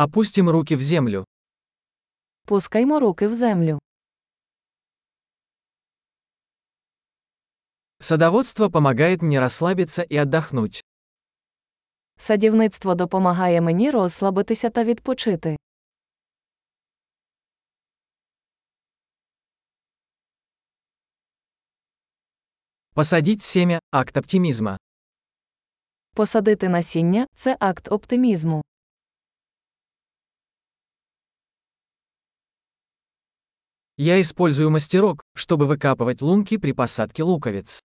Опустим руки в землю. Пускаймо руки в землю. Садоводство помогает мне расслабиться и отдохнуть. Садівництво допомагає мені розслабитися та відпочити. Посадить семя – акт оптимизма. Посадити насіння це акт оптимізму. Я использую мастерок, чтобы выкапывать лунки при посадке луковиц.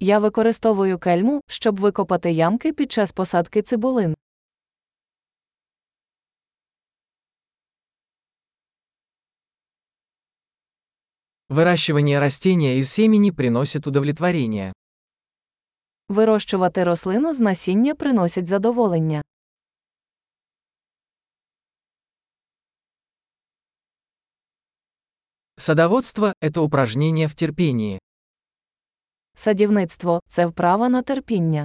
Я використовую кельму, щоб викопати ямки під час посадки цибулин. Выращивание растения из семени приносит удовлетворение. Вирощувати рослину з насіння приносить задоволення. Садоводство – это упражнение в терпении. Садівництво це вправа на терпіння.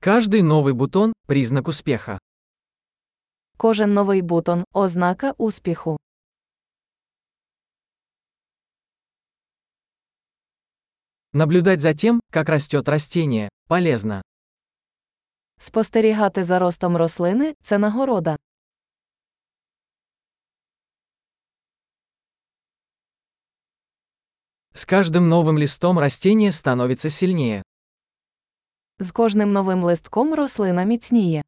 Каждый новый бутон – признак успеха. Кожен новий бутон ознака успіху. Наблюдать за тем, как растет растение, полезно. Спостерігати за ростом рослини це нагорода. каждым новым листом растение становится сильнее. З кожним новим листком рослина міцніє.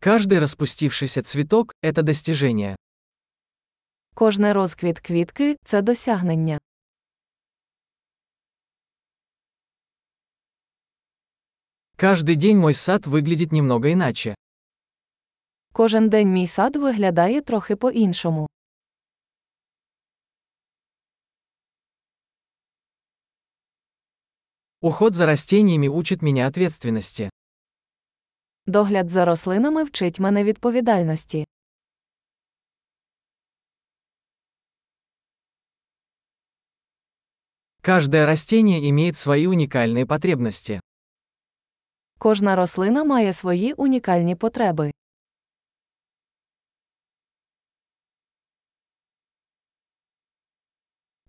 Каждый распустившийся цветок – это достижение. Кожне розквіт квітки це досягнення. Каждый день мой сад выглядит немного иначе. Кожен день мій сад виглядає трохи по-іншому. Уход за растениями учит меня ответственности. Догляд за рослинами вчить мене відповідальності. Каждое растение имеет свои уникальные потребности. Кожна рослина має свої унікальні потреби.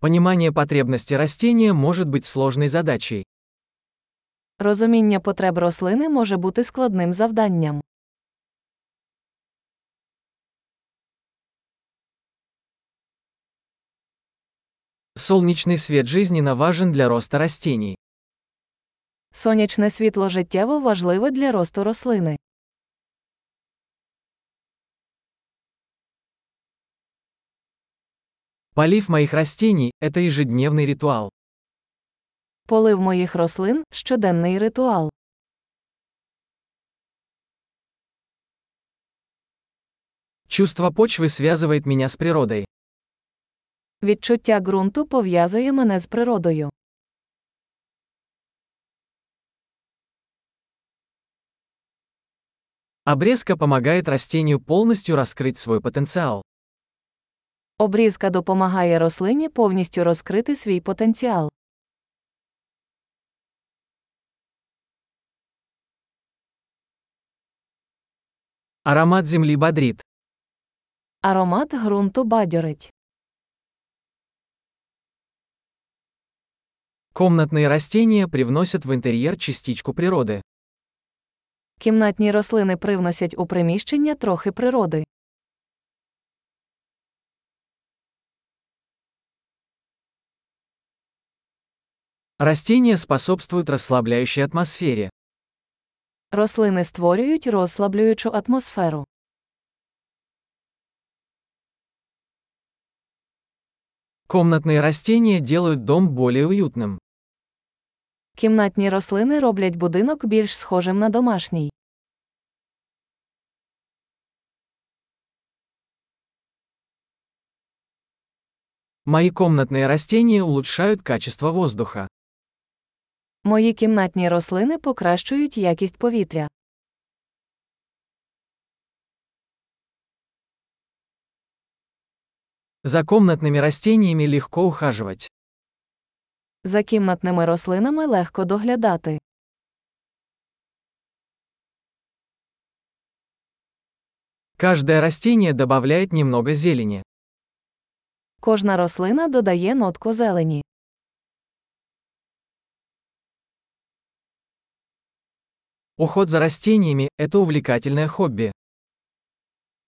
Понимание потребности растения может быть сложной задачей. Розуміння потреб рослини може бути складним завданням. Солнечный свет жизненно важен для роста растений. Сонячне світло життєво важливе для росту рослини. Полив моих растений – это ежедневный ритуал. Полив моїх рослин щоденний ритуал. Чувство почвы связывает меня с природой. Відчуття ґрунту пов'язує мене з природою. Обрезка помогает растению полностью раскрыть свой потенциал. Обрізка допомагає рослині повністю розкрити свій потенціал. Аромат земли бодрит. Аромат ґрунту бадьорить. Комнатные растения привносят в интерьер частичку природы. Кімнатні рослини привносять у приміщення трохи природи. Растения способствуют расслабляющей атмосфере. Рослини створюють розслаблюючу атмосферу. Комнатные растения делают дом более уютным. Кімнатні рослини роблять будинок більш схожим на домашній. Мои комнатные растения улучшают качество воздуха. Мої кімнатні рослини покращують якість повітря. За комнатными растениями легко ухаживать. За кімнатними рослинами легко доглядати. Каждое растение добавляет немного зелени. Кожна рослина додає нотку зелені. Уход за растениями – это увлекательное хобби.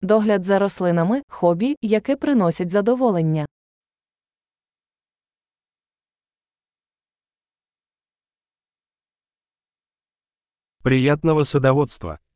Догляд за рослинами хобі, яке приносить задоволення. Приятного садоводства!